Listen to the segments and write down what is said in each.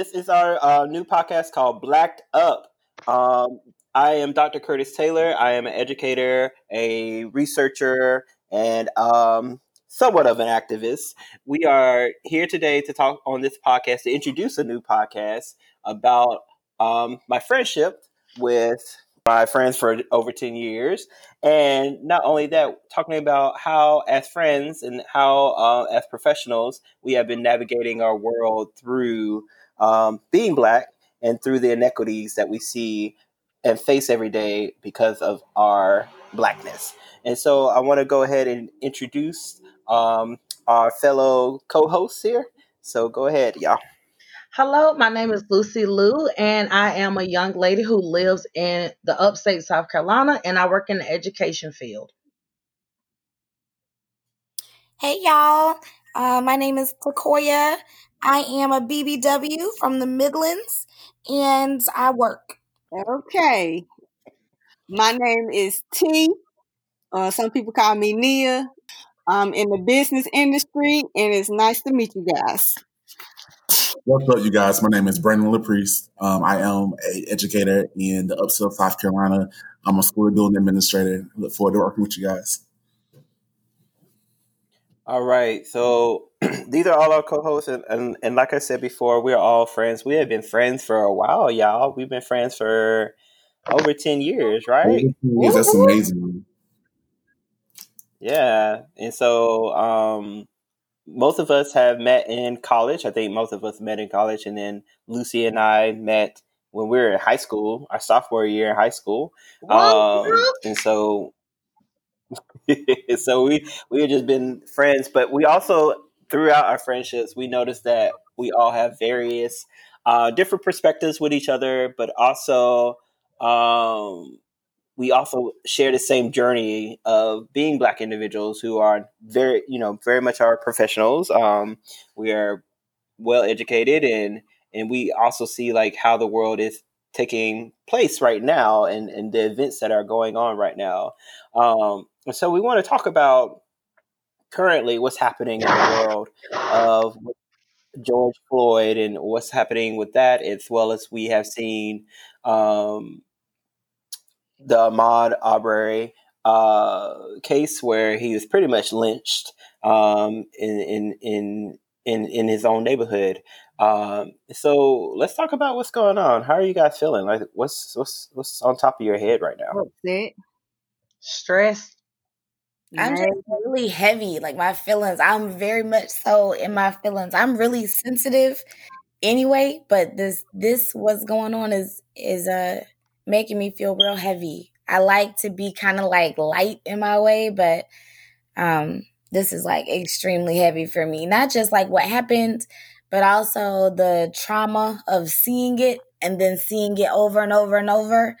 This is our uh, new podcast called Blacked Up. Um, I am Dr. Curtis Taylor. I am an educator, a researcher, and um, somewhat of an activist. We are here today to talk on this podcast to introduce a new podcast about um, my friendship with my friends for over 10 years. And not only that, talking about how, as friends and how, uh, as professionals, we have been navigating our world through um, being Black and through the inequities that we see and face every day because of our Blackness. And so I want to go ahead and introduce um, our fellow co hosts here. So go ahead, y'all. Hello, my name is Lucy Liu, and I am a young lady who lives in the upstate South Carolina, and I work in the education field. Hey, y'all. Uh, my name is Takoya. I am a BBW from the Midlands, and I work. Okay. My name is T. Uh, some people call me Nia. I'm in the business industry, and it's nice to meet you guys. What's up, you guys? My name is Brandon LaPriest. Um, I am an educator in the Upstate South Carolina. I'm a school building administrator. Look forward to working with you guys. All right. So these are all our co-hosts, and, and, and like I said before, we're all friends. We have been friends for a while, y'all. We've been friends for over ten years, right? Years, that's amazing. Yeah, and so um, most of us have met in college. I think most of us met in college, and then Lucy and I met when we were in high school, our sophomore year in high school. Um, and so, so we we had just been friends, but we also throughout our friendships we noticed that we all have various uh, different perspectives with each other, but also um, we also share the same journey of being black individuals who are very you know very much our professionals. Um, we are well educated and and we also see like how the world is taking place right now and and the events that are going on right now. Um, and so we want to talk about currently what's happening in the world of George Floyd and what's happening with that, as well as we have seen um, the Ahmaud Arbery uh, case where he was pretty much lynched um, in, in in in in his own neighborhood. Um, so let's talk about what's going on. How are you guys feeling? Like, what's what's what's on top of your head right now? Upset, stressed. I'm just really heavy. Like my feelings, I'm very much so in my feelings. I'm really sensitive anyway, but this this what's going on is is uh making me feel real heavy. I like to be kind of like light in my way, but um, this is like extremely heavy for me. Not just like what happened, but also the trauma of seeing it and then seeing it over and over and over.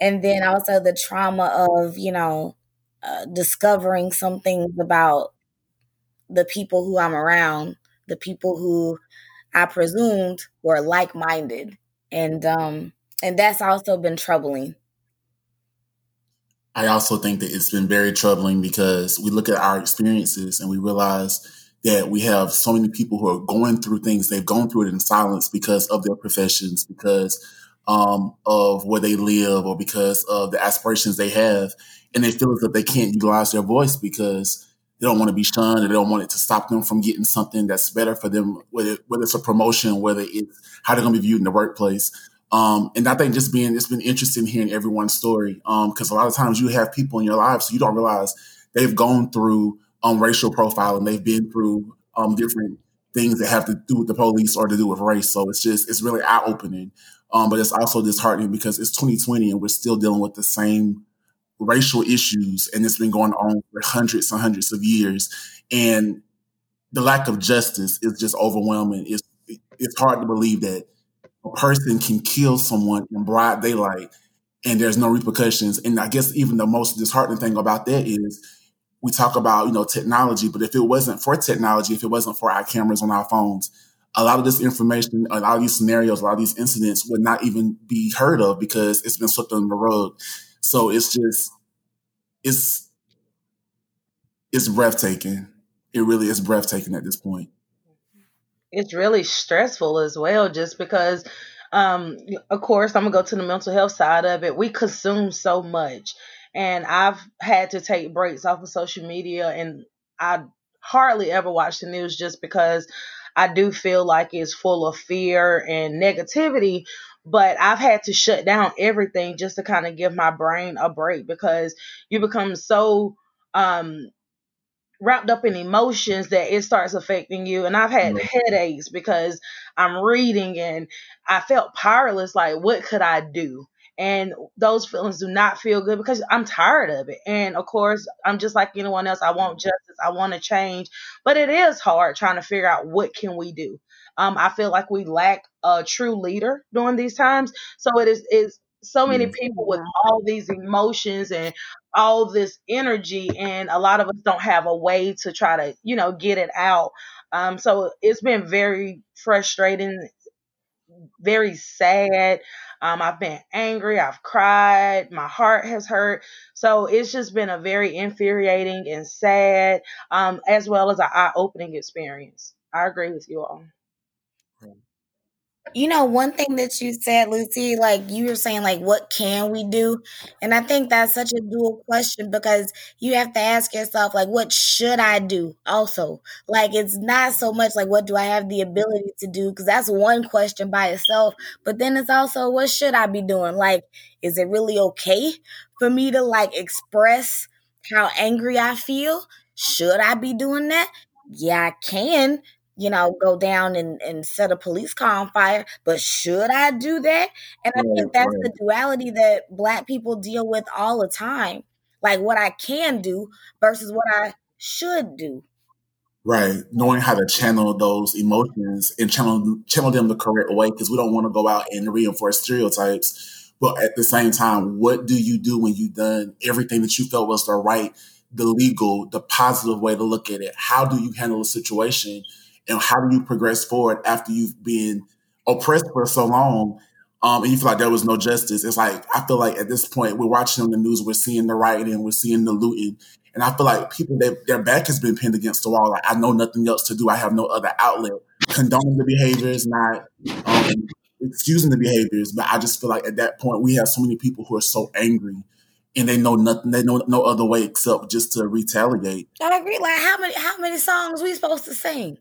And then also the trauma of, you know, uh, discovering some things about the people who I'm around, the people who I presumed were like minded. And um, and that's also been troubling. I also think that it's been very troubling because we look at our experiences and we realize that we have so many people who are going through things. They've gone through it in silence because of their professions, because um, of where they live, or because of the aspirations they have. And they feel as if they can't utilize their voice because they don't want to be shunned or they don't want it to stop them from getting something that's better for them, whether, whether it's a promotion, whether it's how they're going to be viewed in the workplace. Um, and I think just being it's been interesting hearing everyone's story because um, a lot of times you have people in your lives so you don't realize they've gone through um, racial profiling, they've been through um, different things that have to do with the police or to do with race. So it's just it's really eye opening, um, but it's also disheartening because it's 2020 and we're still dealing with the same racial issues, and it's been going on for hundreds and hundreds of years, and the lack of justice is just overwhelming. It's it's hard to believe that a person can kill someone in broad daylight and there's no repercussions. And I guess even the most disheartening thing about that is we talk about, you know, technology, but if it wasn't for technology, if it wasn't for our cameras on our phones, a lot of this information, a lot of these scenarios, a lot of these incidents would not even be heard of because it's been swept under the rug. So it's just, it's, it's breathtaking. It really is breathtaking at this point. It's really stressful as well, just because. Um, of course, I'm gonna go to the mental health side of it. We consume so much, and I've had to take breaks off of social media, and I hardly ever watch the news just because I do feel like it's full of fear and negativity. But I've had to shut down everything just to kind of give my brain a break because you become so um wrapped up in emotions that it starts affecting you. And I've had headaches because I'm reading and I felt powerless. Like, what could I do? And those feelings do not feel good because I'm tired of it. And of course, I'm just like anyone else. I want justice. I want to change. But it is hard trying to figure out what can we do. Um, I feel like we lack a true leader during these times. So it is is so many people with all these emotions and all this energy and a lot of us don't have a way to try to you know get it out. Um, so it's been very frustrating very sad. Um, i've been angry i've cried my heart has hurt. So it's just been a very infuriating and sad um, as well as an eye-opening experience. I agree with you all you know, one thing that you said, Lucy, like you were saying, like, what can we do? And I think that's such a dual question because you have to ask yourself, like, what should I do also? Like, it's not so much like, what do I have the ability to do? Because that's one question by itself. But then it's also, what should I be doing? Like, is it really okay for me to like express how angry I feel? Should I be doing that? Yeah, I can you know, go down and, and set a police car on fire. But should I do that? And I think that's the duality that black people deal with all the time. Like what I can do versus what I should do. Right. Knowing how to channel those emotions and channel channel them the correct way because we don't want to go out and reinforce stereotypes. But at the same time, what do you do when you've done everything that you felt was the right, the legal, the positive way to look at it? How do you handle a situation and how do you progress forward after you've been oppressed for so long um, and you feel like there was no justice? It's like i feel like at this point we're watching on the news we're seeing the rioting we're seeing the looting. And i feel like people that their back has been pinned against the wall. Like i know nothing else to do. I have no other outlet. Condoning the behaviors not um, excusing the behaviors. But i just feel like at that point we have so many people who are so angry and they know nothing they know no other way except just to retaliate. I agree like how many how many songs we supposed to sing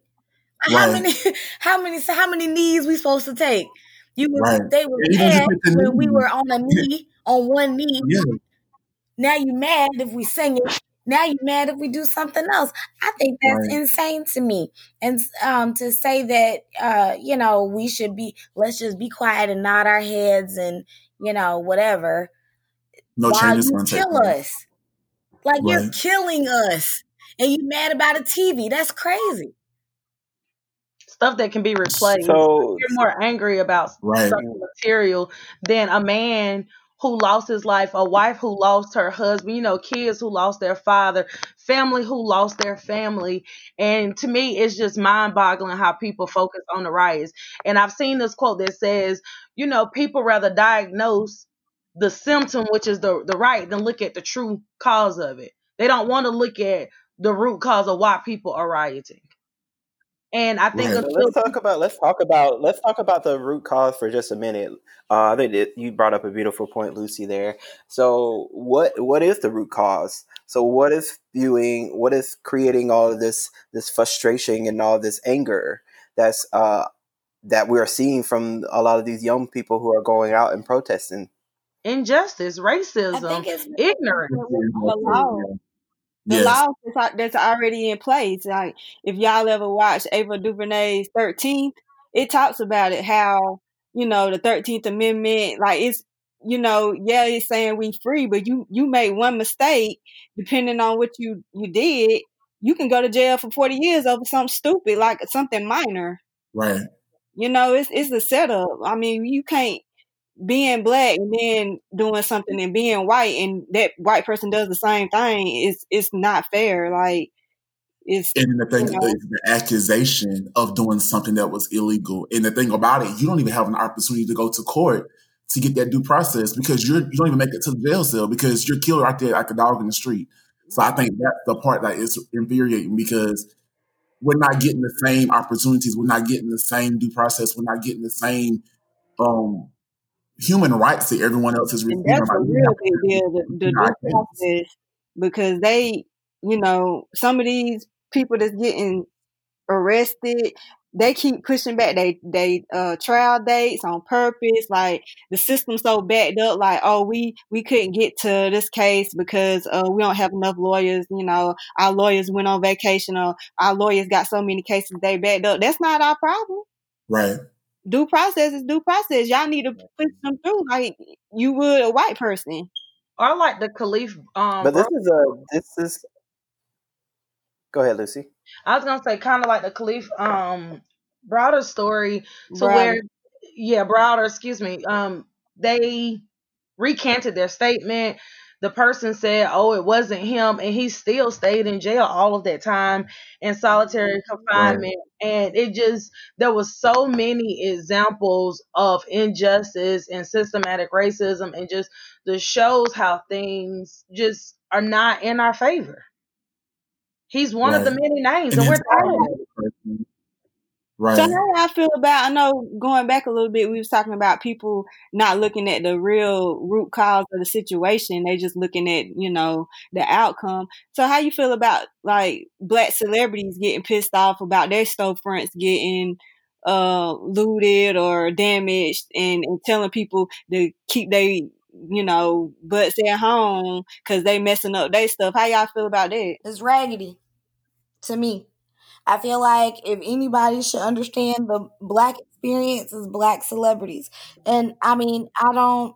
how many how many how many knees we supposed to take? You were right. they were mad when we were on a knee, on one knee. Yeah. Now you mad if we sing it. Now you mad if we do something else. I think that's right. insane to me. And um, to say that uh, you know we should be let's just be quiet and nod our heads and you know whatever. No changes you kill us. Like you're killing us, and you mad about a TV. That's crazy stuff that can be replaced. So you're more angry about right. something material than a man who lost his life, a wife who lost her husband, you know, kids who lost their father, family who lost their family. And to me, it's just mind boggling how people focus on the riots. And I've seen this quote that says, you know, people rather diagnose the symptom, which is the, the right, than look at the true cause of it. They don't want to look at the root cause of why people are rioting. And I think right. let's talk about let's talk about let's talk about the root cause for just a minute. Uh, I think it, you brought up a beautiful point, Lucy. There. So what what is the root cause? So what is fueling? What is creating all of this this frustration and all this anger that's uh, that we are seeing from a lot of these young people who are going out and protesting? Injustice, racism, ignorance the yes. laws that's, that's already in place. Like if y'all ever watch Ava DuVernay's Thirteenth, it talks about it how you know the Thirteenth Amendment, like it's you know, yeah, it's saying we free, but you you made one mistake, depending on what you you did, you can go to jail for forty years over something stupid like something minor. Right. You know, it's it's a setup. I mean, you can't being black and then doing something and being white and that white person does the same thing is it's not fair. Like it's and the thing you know, the accusation of doing something that was illegal. And the thing about it, you don't even have an opportunity to go to court to get that due process because you're you don't even make it to the jail cell because you're killed right there like a dog in the street. So I think that's the part that is infuriating because we're not getting the same opportunities. We're not getting the same due process. We're not getting the same um, human rights that everyone else is receiving. That's a real big deal, the, the because they, you know, some of these people that's getting arrested, they keep pushing back they they uh trial dates on purpose like the system's so backed up like oh we we couldn't get to this case because uh we don't have enough lawyers you know our lawyers went on vacation or our lawyers got so many cases they backed up. That's not our problem. Right due process is due process y'all need to push them through like you would a white person or like the Kalief um but this is a this is Go ahead, Lucy. I was gonna say kind of like the Kalief um Browder story to Browder. where yeah, Browder, excuse me. Um they recanted their statement. The person said, "Oh, it wasn't him," and he still stayed in jail all of that time in solitary confinement. Right. And it just there was so many examples of injustice and systematic racism, and just the shows how things just are not in our favor. He's one right. of the many names, and, and we're tired. Right. So how I feel about I know going back a little bit, we was talking about people not looking at the real root cause of the situation. They just looking at, you know, the outcome. So how you feel about like black celebrities getting pissed off about their storefronts getting uh looted or damaged and, and telling people to keep their you know, butts at home because they messing up their stuff. How y'all feel about that? It's raggedy to me. I feel like if anybody should understand the black experience is black celebrities. And I mean, I don't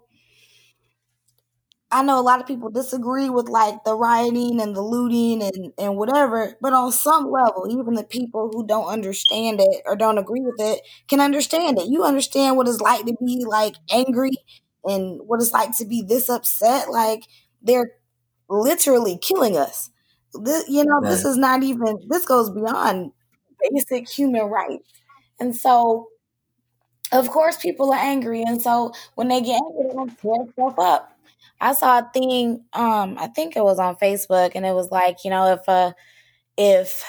I know a lot of people disagree with like the rioting and the looting and, and whatever, but on some level, even the people who don't understand it or don't agree with it can understand it. You understand what it's like to be like angry and what it's like to be this upset. Like they're literally killing us. This, you know, right. this is not even, this goes beyond basic human rights. And so, of course, people are angry. And so, when they get angry, they're going to tear stuff up. I saw a thing, um, I think it was on Facebook, and it was like, you know, if a, if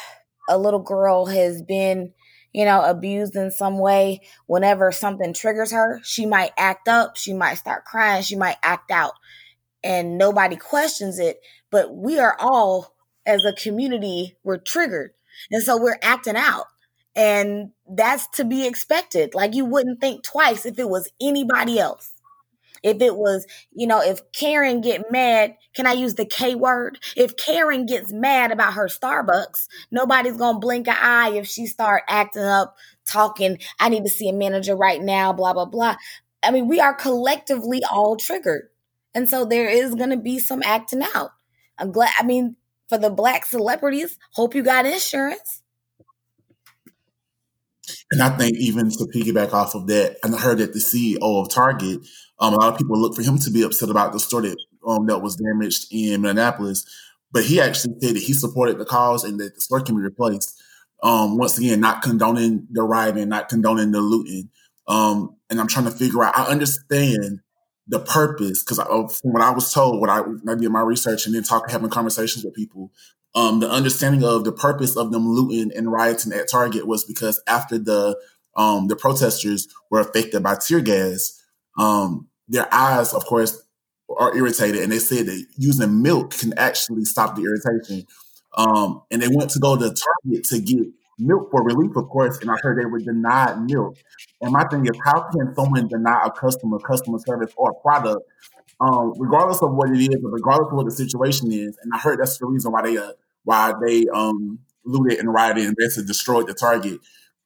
a little girl has been, you know, abused in some way, whenever something triggers her, she might act up, she might start crying, she might act out, and nobody questions it. But we are all as a community we're triggered. And so we're acting out. And that's to be expected. Like you wouldn't think twice if it was anybody else. If it was, you know, if Karen get mad, can I use the K word? If Karen gets mad about her Starbucks, nobody's gonna blink an eye if she start acting up, talking, I need to see a manager right now, blah, blah, blah. I mean, we are collectively all triggered. And so there is gonna be some acting out. I'm glad I mean, for the black celebrities. Hope you got insurance. And I think even to piggyback off of that, I heard that the CEO of Target, um, a lot of people look for him to be upset about the store that um, that was damaged in Minneapolis, but he actually said that he supported the cause and that the store can be replaced. Um, once again, not condoning the rioting, not condoning the looting. Um, and I'm trying to figure out. I understand the purpose, because from what I was told, what I, I did my research and then talking, having conversations with people, um, the understanding of the purpose of them looting and rioting at Target was because after the um, the protesters were affected by tear gas, um, their eyes, of course, are irritated, and they said that using milk can actually stop the irritation. Um, and they went to go to Target to get milk for relief, of course, and I heard they were denied milk. And my thing is, how can someone deny a customer customer service or a product, um, regardless of what it is, or regardless of what the situation is? And I heard that's the reason why they uh, why they um, looted and rioted and basically destroyed the Target.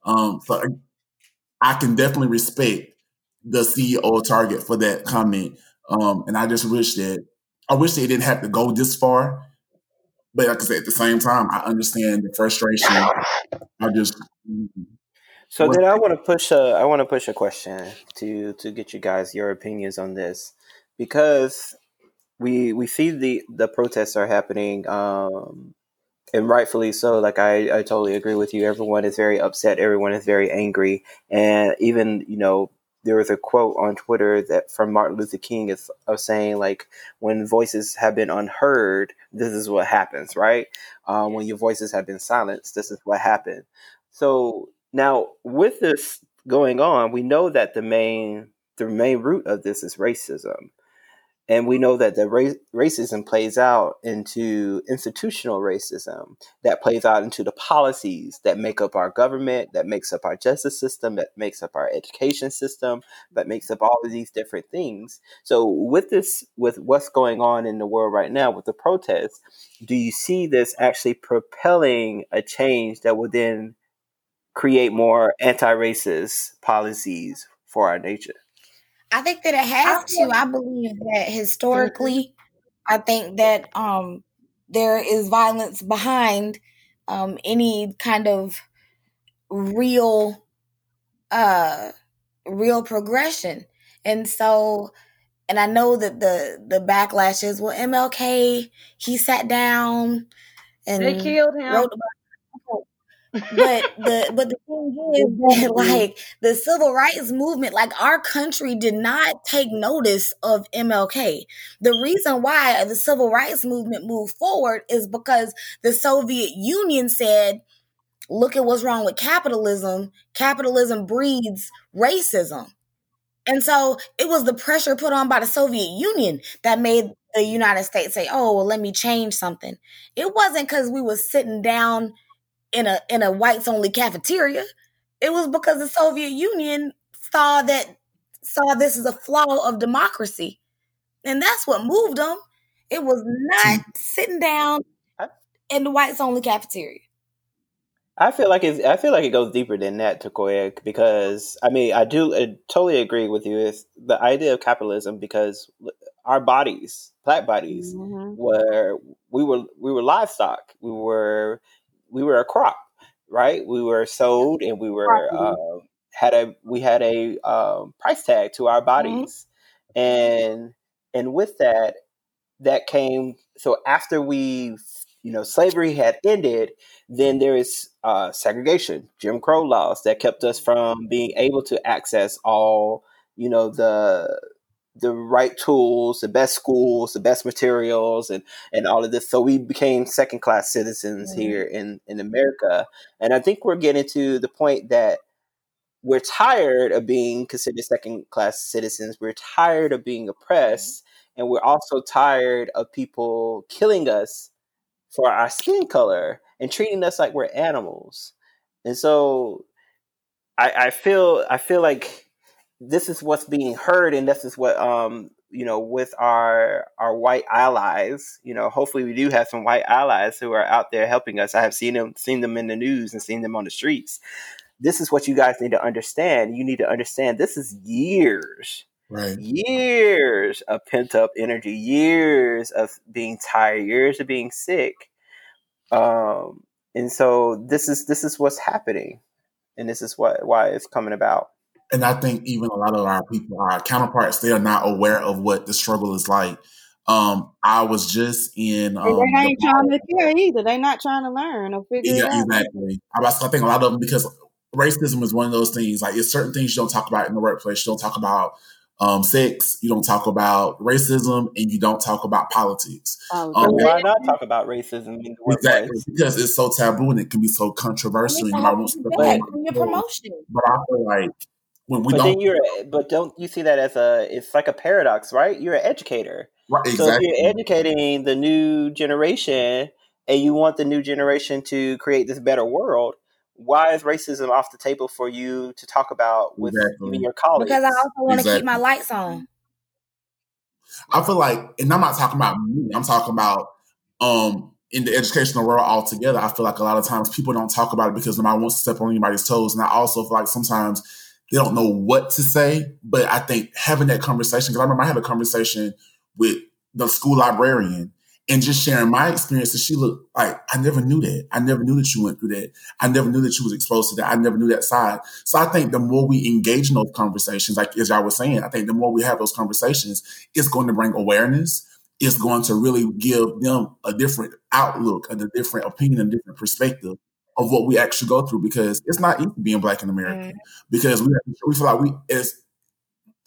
Um, so I can definitely respect the CEO of Target for that comment. Um, and I just wish that I wish they didn't have to go this far but like I said, at the same time, I understand the frustration. I just. So then I want to push a I want to push a question to to get you guys your opinions on this. Because we we see the the protests are happening um, and rightfully so. Like I, I totally agree with you. Everyone is very upset. Everyone is very angry. And even you know there was a quote on Twitter that from Martin Luther King is of saying like when voices have been unheard, this is what happens, right? Uh, when your voices have been silenced, this is what happened. So now with this going on, we know that the main the main root of this is racism. And we know that the ra- racism plays out into institutional racism, that plays out into the policies that make up our government, that makes up our justice system, that makes up our education system, that makes up all of these different things. So, with this, with what's going on in the world right now with the protests, do you see this actually propelling a change that will then create more anti racist policies for our nation? I think that it has to. I believe that historically, I think that um, there is violence behind um, any kind of real, uh, real progression, and so, and I know that the the backlash is well, MLK he sat down and they killed him. Wrote about but the but the thing is that like the civil rights movement, like our country did not take notice of MLK. The reason why the civil rights movement moved forward is because the Soviet Union said, look at what's wrong with capitalism. Capitalism breeds racism. And so it was the pressure put on by the Soviet Union that made the United States say, oh, well, let me change something. It wasn't because we were sitting down in a in a whites only cafeteria. It was because the Soviet Union saw that saw this as a flaw of democracy, and that's what moved them. It was not sitting down in the whites only cafeteria. I feel like it's. I feel like it goes deeper than that, Takoya, because I mean, I do I totally agree with you. It's the idea of capitalism because our bodies, black bodies, mm-hmm. were we were we were livestock. We were we were a crop, right? We were sold and we were uh, had a we had a um, price tag to our mm-hmm. bodies, mm-hmm. and and with that, that came. So after we, you know, slavery had ended, then there is uh, segregation, Jim Crow laws that kept us from being able to access all, you know, the the right tools, the best schools, the best materials, and and all of this. So we became second class citizens mm-hmm. here in in America, and I think we're getting to the point that we're tired of being considered second class citizens. We're tired of being oppressed, mm-hmm. and we're also tired of people killing us for our skin color and treating us like we're animals. And so I, I feel I feel like this is what's being heard and this is what um you know with our our white allies you know hopefully we do have some white allies who are out there helping us. I have seen them seen them in the news and seen them on the streets. This is what you guys need to understand. You need to understand this is years right. years of pent up energy years of being tired years of being sick. Um and so this is this is what's happening. And this is what why it's coming about and I think even a lot of our people, our counterparts, they are not aware of what the struggle is like. Um, I was just in. Um, they ain't the trying to care either. They're not trying to learn or figure yeah, it out. Exactly. I, I think a lot of them because racism is one of those things. Like, it's certain things you don't talk about in the workplace. You don't talk about um, sex. You don't talk about racism, and you don't talk about politics. Um, um, why not talk about racism in the workplace? Exactly, because it's so taboo and it can be so controversial. And you might want to your promotion. But I feel like when we but don't. Then you're, but don't you see that as a? It's like a paradox, right? You're an educator, right? Exactly. So if you're educating the new generation, and you want the new generation to create this better world, why is racism off the table for you to talk about with exactly. even your colleagues? Because I also want to keep my lights on. I feel like, and I'm not talking about me. I'm talking about um in the educational world altogether. I feel like a lot of times people don't talk about it because nobody wants to step on anybody's toes, and I also feel like sometimes they don't know what to say. But I think having that conversation, because I remember I had a conversation with the school librarian and just sharing my experience. experiences. She looked like, I never knew that. I never knew that you went through that. I never knew that you was exposed to that. I never knew that side. So I think the more we engage in those conversations, like as y'all was saying, I think the more we have those conversations, it's going to bring awareness. It's going to really give them a different outlook, a different opinion, a different perspective of what we actually go through because it's not easy being black in America mm. because we we feel like we as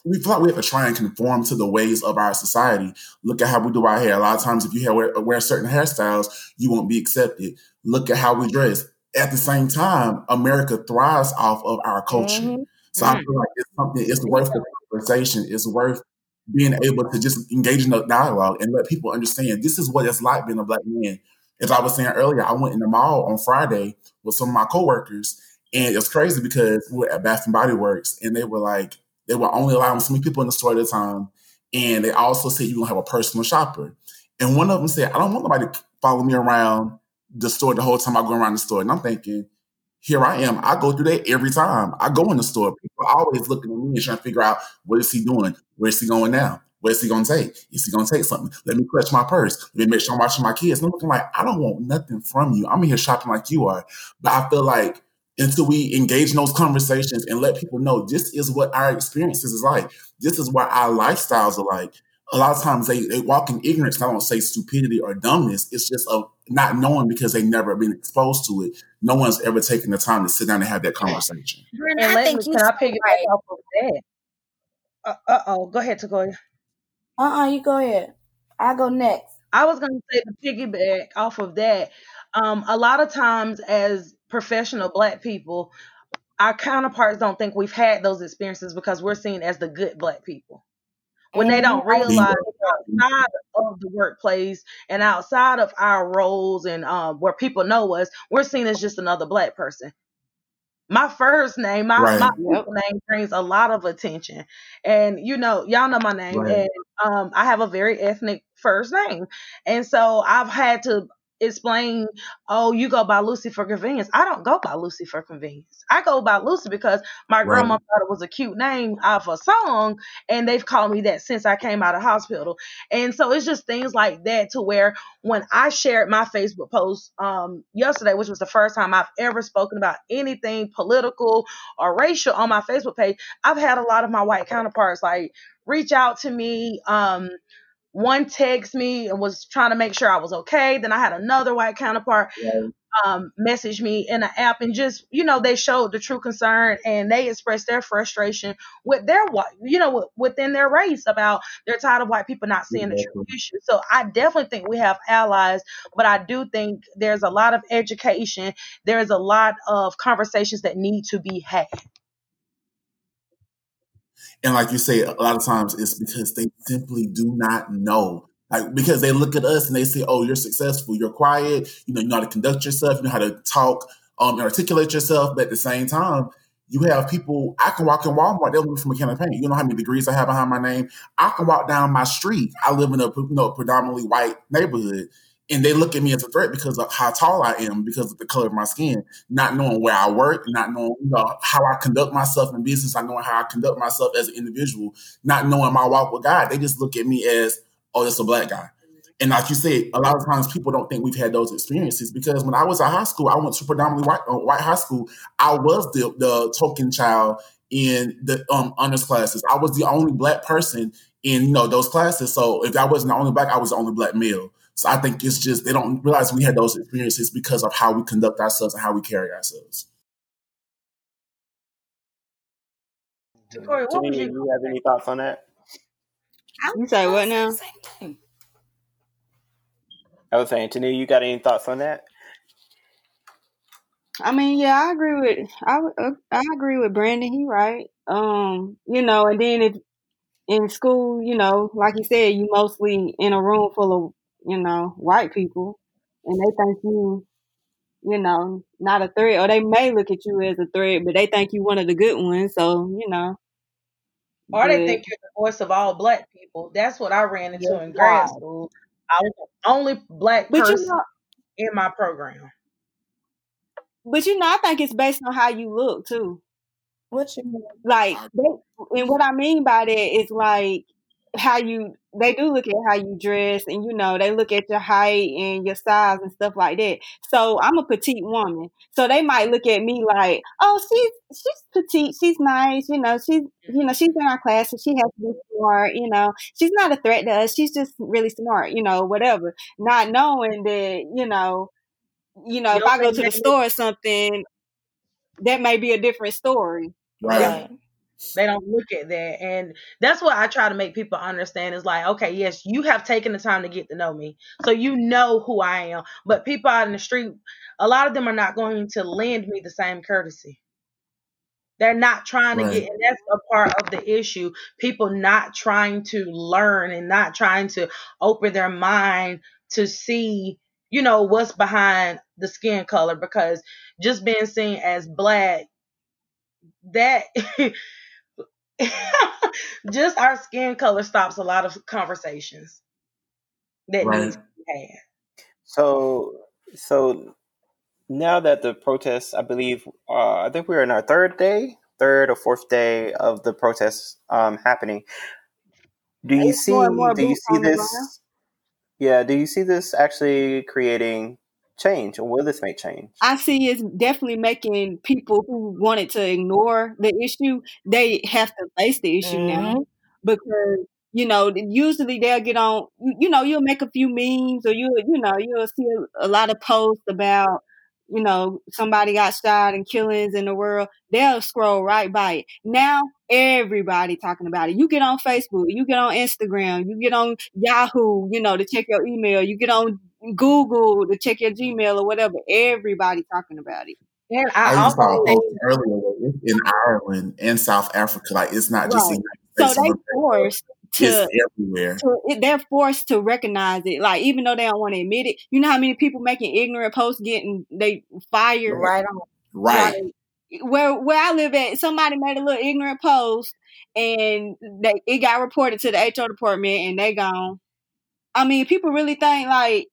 we feel like we have to try and conform to the ways of our society. Look at how we do our hair. A lot of times, if you wear, wear certain hairstyles, you won't be accepted. Look at how we dress. At the same time, America thrives off of our culture. Mm-hmm. So mm-hmm. I feel like it's something. It's worth the conversation. It's worth being able to just engage in a dialogue and let people understand this is what it's like being a black man. As I was saying earlier, I went in the mall on Friday with some of my coworkers, and it's crazy because we are at Bath and Body Works, and they were like, they were only allowing so many people in the store at a time. And they also said you're gonna have a personal shopper. And one of them said, I don't want nobody to follow me around the store the whole time I go around the store. And I'm thinking, here I am. I go through that every time. I go in the store. People are always looking at me and trying to figure out what is he doing? Where's he going now? What's he gonna take? Is he gonna take something? Let me clutch my purse. Let me make sure I'm watching my kids. And I'm looking like, I don't want nothing from you. I'm here shopping like you are. But I feel like until we engage in those conversations and let people know this is what our experiences is like. This is what our lifestyles are like. A lot of times they, they walk in ignorance. I don't say stupidity or dumbness. It's just a not knowing because they've never been exposed to it. No one's ever taken the time to sit down and have that conversation. And I think can I piggyback right. off of that? Uh oh, go ahead, Takoya. Uh uh-uh, uh you go ahead. I go next. I was going to say the piggyback off of that. Um, a lot of times, as professional black people, our counterparts don't think we've had those experiences because we're seen as the good black people. When they don't realize outside of the workplace and outside of our roles and um, where people know us, we're seen as just another black person. My first name, my, right. my yep. name brings a lot of attention. And you know, y'all know my name. Right. And um, I have a very ethnic first name. And so I've had to explain, oh, you go by Lucy for convenience. I don't go by Lucy for convenience. I go by Lucy because my right. grandma thought it was a cute name of a song, and they've called me that since I came out of hospital. And so it's just things like that to where when I shared my Facebook post um, yesterday, which was the first time I've ever spoken about anything political or racial on my Facebook page, I've had a lot of my white counterparts like reach out to me. Um, one text me and was trying to make sure I was okay. Then I had another white counterpart um, message me in an app and just, you know, they showed the true concern and they expressed their frustration with their white, you know, within their race about they're tired of white people not seeing the true issue. So I definitely think we have allies, but I do think there's a lot of education. There's a lot of conversations that need to be had. And like you say, a lot of times it's because they simply do not know. Like because they look at us and they say, "Oh, you're successful. You're quiet. You know, you know how to conduct yourself. You know how to talk, um, and articulate yourself." But at the same time, you have people. I can walk in Walmart. They'll look from a paint. You know how many degrees I have behind my name. I can walk down my street. I live in a you know, predominantly white neighborhood, and they look at me as a threat because of how tall I am, because of the color of my skin, not knowing where I work, not knowing you know, how I conduct myself in business, not knowing how I conduct myself as an individual, not knowing my walk with God. They just look at me as, oh, that's a black guy. And like you said, a lot of times people don't think we've had those experiences because when I was at high school, I went to predominantly white, uh, white high school. I was the, the token child in the um, honors classes. I was the only black person in you know those classes. So if I wasn't the only black, I was the only black male. So I think it's just they don't realize we had those experiences because of how we conduct ourselves and how we carry ourselves. Tori, what you, you have any thoughts on that? You say what now? I was saying, Tania, you got any thoughts on that? I mean, yeah, I agree with I uh, I agree with Brandon. He right. Um, you know, and then if in school, you know, like you said, you mostly in a room full of you know, white people, and they think you, you know, not a threat, or they may look at you as a threat, but they think you one of the good ones. So you know, or but, they think you're the voice of all black people. That's what I ran into in grad school. I was the only black person you know, in my program. But you know, I think it's based on how you look too. What you mean? Like, they, and what I mean by that is like how you they do look at how you dress and you know they look at your height and your size and stuff like that. So i'm a petite woman. So they might look at me like oh she's she's petite. She's nice. You know she's you know she's in our class and she has to be smart you know. She's not a threat to us. She's just really smart you know whatever. Not knowing that you know you know you if i go to the store or something that may be a different story. Right They don't look at that. And that's what I try to make people understand is like, okay, yes, you have taken the time to get to know me. So you know who I am. But people out in the street, a lot of them are not going to lend me the same courtesy. They're not trying right. to get, and that's a part of the issue. People not trying to learn and not trying to open their mind to see, you know, what's behind the skin color because just being seen as black, that just our skin color stops a lot of conversations that right. needs to be had. So, so now that the protests, I believe, uh, I think we're in our third day, third or fourth day of the protests um, happening. Do you see? Do you see this? Yeah. Do you see this actually creating change, or will this make change? I see it's definitely making people who wanted to ignore the issue they have to face the issue mm-hmm. now because you know usually they'll get on. You know, you'll make a few memes, or you you know you'll see a, a lot of posts about you know, somebody got shot and killings in the world, they'll scroll right by it. Now everybody talking about it. You get on Facebook, you get on Instagram, you get on Yahoo, you know, to check your email, you get on Google to check your Gmail or whatever. Everybody talking about it. And I, I also earlier in Ireland and South Africa, like it's not just right. in so they forced to everywhere. To, they're forced to recognize it. Like even though they don't want to admit it, you know how many people making ignorant posts getting they fired right on right. Like, where where I live at, somebody made a little ignorant post and they it got reported to the HR department and they gone. I mean, people really think like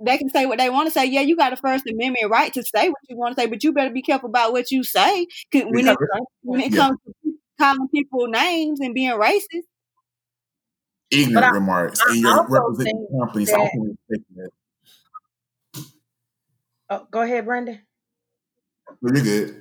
they can say what they want to say. Yeah, you got a First Amendment right to say what you want to say, but you better be careful about what you say when it, when it comes to calling people names and being racist ignorant I, remarks, I and you're representing companies. That, oh, go ahead, Brandon. Really good.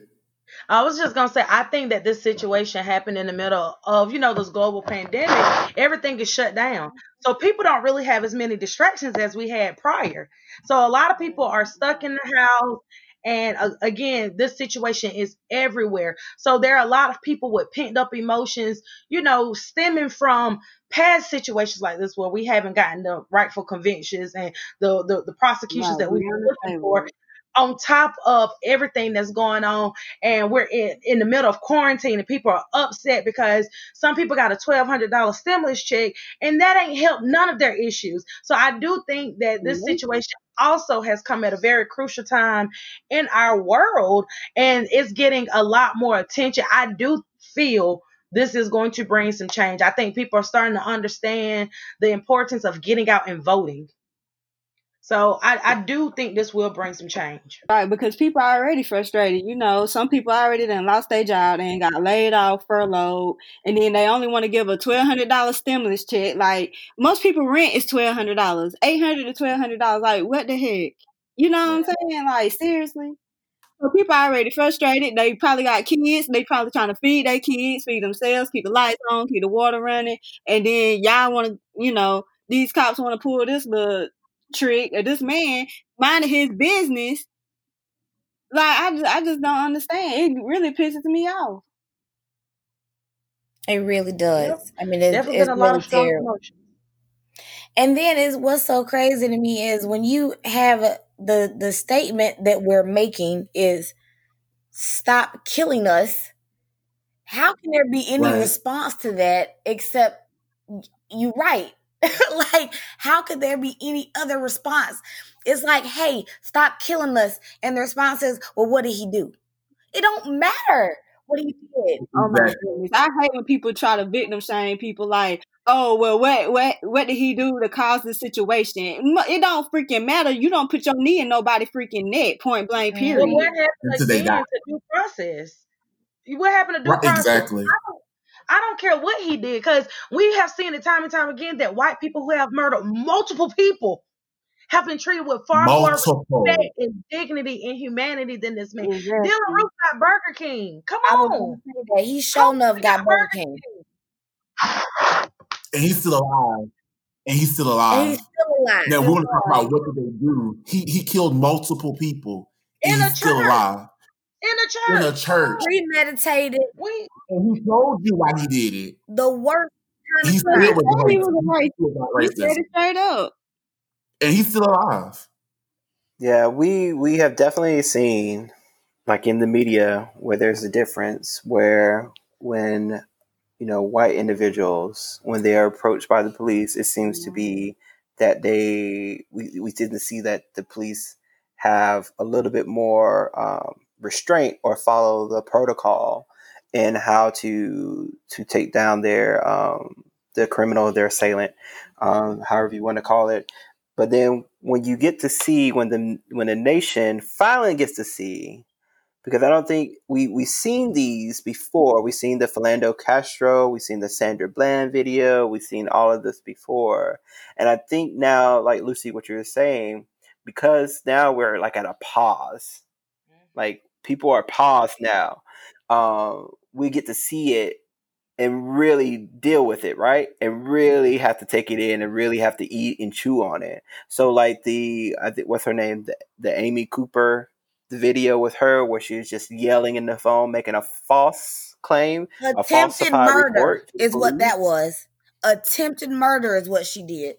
I was just gonna say, I think that this situation happened in the middle of, you know, this global pandemic. Everything is shut down, so people don't really have as many distractions as we had prior. So a lot of people are stuck in the house, and uh, again, this situation is everywhere. So there are a lot of people with pent up emotions, you know, stemming from past situations like this where we haven't gotten the rightful convictions and the the, the prosecutions no, that we were looking for on top of everything that's going on and we're in, in the middle of quarantine and people are upset because some people got a $1200 stimulus check and that ain't helped none of their issues so i do think that this mm-hmm. situation also has come at a very crucial time in our world and it's getting a lot more attention i do feel this is going to bring some change. I think people are starting to understand the importance of getting out and voting. So I, I do think this will bring some change. Right, because people are already frustrated. You know, some people already then lost their job and got laid off, furloughed, and then they only want to give a twelve hundred dollar stimulus check. Like most people rent is twelve hundred dollars, eight hundred to twelve hundred dollars. Like what the heck? You know what I'm saying? Like seriously. So people are already frustrated. They probably got kids. They probably trying to feed their kids, feed themselves, keep the lights on, keep the water running, and then y'all want to, you know, these cops want to pull this little trick or this man minding his business. Like I just, I just don't understand. It really pisses me off. It really does. Yep. I mean, it's, it's a lot of terrible. And then is what's so crazy to me is when you have a, the the statement that we're making is stop killing us. How can there be any right. response to that except you right? like, how could there be any other response? It's like, hey, stop killing us. And the response is, well, what did he do? It don't matter what he did. Oh my goodness. I hate when people try to victim shame people like, oh well what what what did he do to cause the situation? It don't freaking matter. You don't put your knee in nobody freaking neck, point blank, period. Well, what happened again to due process? What happened to due right, process? Exactly. I don't care what he did because we have seen it time and time again that white people who have murdered multiple people have been treated with far multiple. more respect and dignity and humanity than this man. Exactly. Dylann Roof got Burger King. Come on. He sure enough got Burger King. And he's still alive. And he's still alive. And he's still alive. Now we want to talk about what did they do. He he killed multiple people. And he's still alive in a church. In a church. Premeditated. We, and he told you why he did it. The worst He still He was said he was racist. a racist. He said it straight up. And he's still alive. Yeah, we we have definitely seen, like in the media, where there's a difference where when you know white individuals when they are approached by the police, it seems to be that they we we didn't see that the police have a little bit more um, restraint or follow the protocol in how to to take down their um, the criminal, their assailant, um, however you want to call it. But then when you get to see when the when the nation finally gets to see, because I don't think we we've seen these before. We've seen the Philando Castile, we've seen the Sandra Bland video, we've seen all of this before. And I think now, like Lucy, what you're saying, because now we're like at a pause. Like people are paused now. Um, we get to see it and really deal with it, right? And really have to take it in and really have to eat and chew on it. So like the I think what's her name? The, the Amy Cooper the video with her where she was just yelling in the phone, making a false claim, a Attempted falsified murder report to is what that was. Attempted murder is what she did.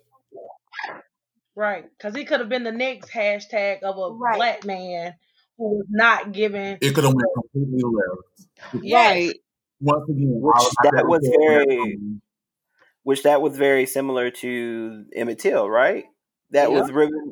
right. Because he could have been the next hashtag of a Right. black man who was not given. It could have went completely left. Yes. Right. Once again, Which I- I that gotta was very which that was very similar to Emmett Till, right? That Yeah. was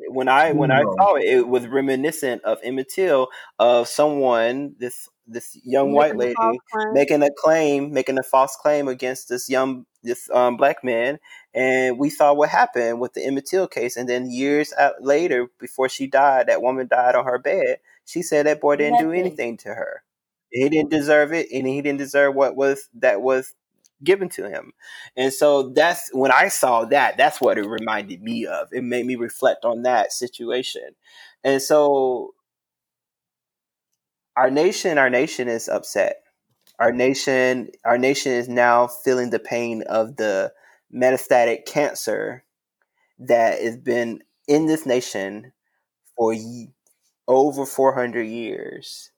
when I when I saw it, it was reminiscent of Emmett Till of someone this this young white Making a lady claim. making a claim, making a false claim against this young this um, black man, and we saw what happened with the Emmett Till case. And then years later, before she died, that woman died on her bed. She said that boy didn't do anything to her. He didn't deserve it, and he didn't deserve what was that was given to him. And so that's when I saw that, that's what it reminded me of. It made me reflect on that situation. And so our nation, our nation is upset. Our nation, our nation is now feeling the pain of the metastatic cancer that has been in this nation for over 400 years,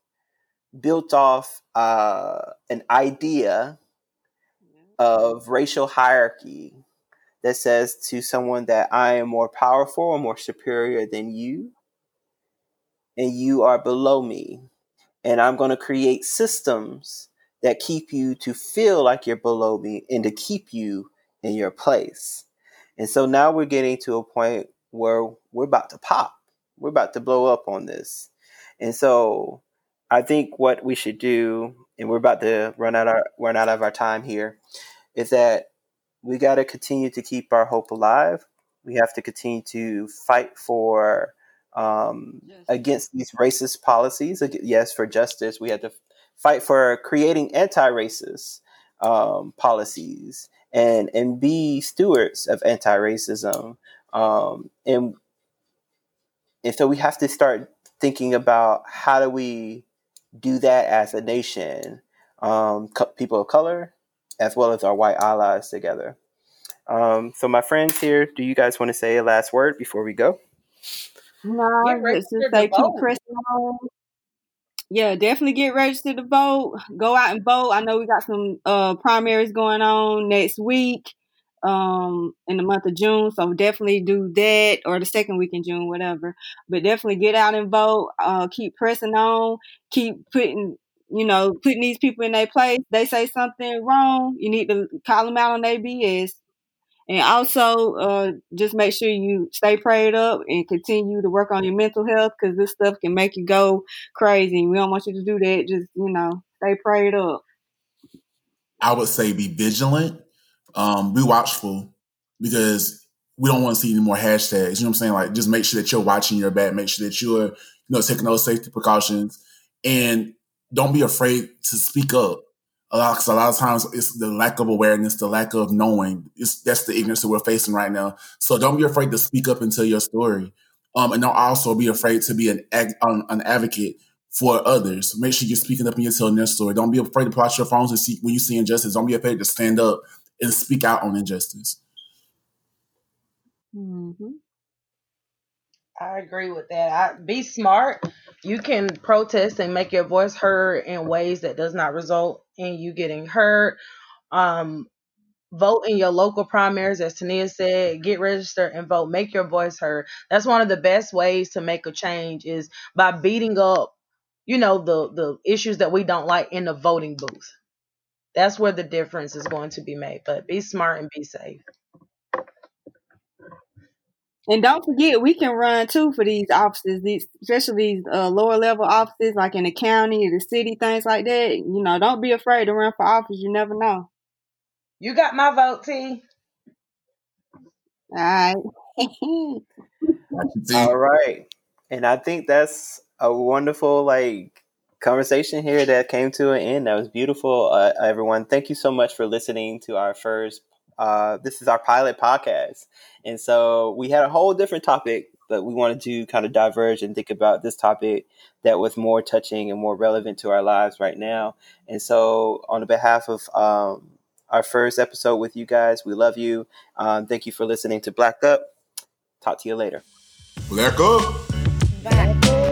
built off uh, an idea of racial hierarchy that says to someone that I am more powerful or more superior than you, and you are below me. And I'm going to create systems that keep you to feel like you're below me and to keep you in your place. And so now we're getting to a point where we're about to pop. We're about to blow up on this. And so I think what we should do, and we're about to run out our run out of our time here, is that we got to continue to keep our hope alive. We have to continue to fight for um, Justice. against these racist policies. Yes, for justice. We have to fight for creating anti-racist um, policies and and be stewards of anti-racism. Um, and and so we have to start thinking about how do we do that as a nation, um, co- people of color, as well as our white allies together. Um, so, my friends here, do you guys want to say a last word before we go? No, Get let's registered just to say keep pressing on. Yeah, definitely get registered to vote. Go out and vote. I know we got some uh primaries going on next week, um, in the month of June. So definitely do that or the second week in June, whatever. But definitely get out and vote. Uh, keep pressing on. Keep putting, you know, putting these people in their place. They say something wrong, you need to call them out on their BS. And also, uh, just make sure you stay prayed up and continue to work on your mental health because this stuff can make you go crazy. We don't want you to do that. Just, you know, stay prayed up. I would say be vigilant, um, be watchful, because we don't want to see any more hashtags. You know what I'm saying? Like, just make sure that you're watching your back, make sure that you're, you know, taking those safety precautions, and don't be afraid to speak up. A lot, cause a lot of times it's the lack of awareness, the lack of knowing. It's that's the ignorance that we're facing right now. So don't be afraid to speak up and tell your story, um, and don't also be afraid to be an an, an advocate for others. Make sure you're speaking up and you're telling their story. Don't be afraid to pull out your phones and see when you see injustice. Don't be afraid to stand up and speak out on injustice. Mm-hmm. I agree with that. I be smart, you can protest and make your voice heard in ways that does not result in you getting hurt. Um, vote in your local primaries, as Tania said, get registered and vote. Make your voice heard. That's one of the best ways to make a change is by beating up, you know, the the issues that we don't like in the voting booth. That's where the difference is going to be made. But be smart and be safe. And don't forget, we can run too for these offices, these especially these uh, lower level offices, like in the county or the city, things like that. You know, don't be afraid to run for office. You never know. You got my vote, T. All right. All right. And I think that's a wonderful like conversation here that came to an end. That was beautiful, uh, everyone. Thank you so much for listening to our first. Uh, this is our pilot podcast, and so we had a whole different topic, but we wanted to kind of diverge and think about this topic that was more touching and more relevant to our lives right now. And so, on the behalf of um, our first episode with you guys, we love you. Um, thank you for listening to Black Up. Talk to you later. Black Up. Black up.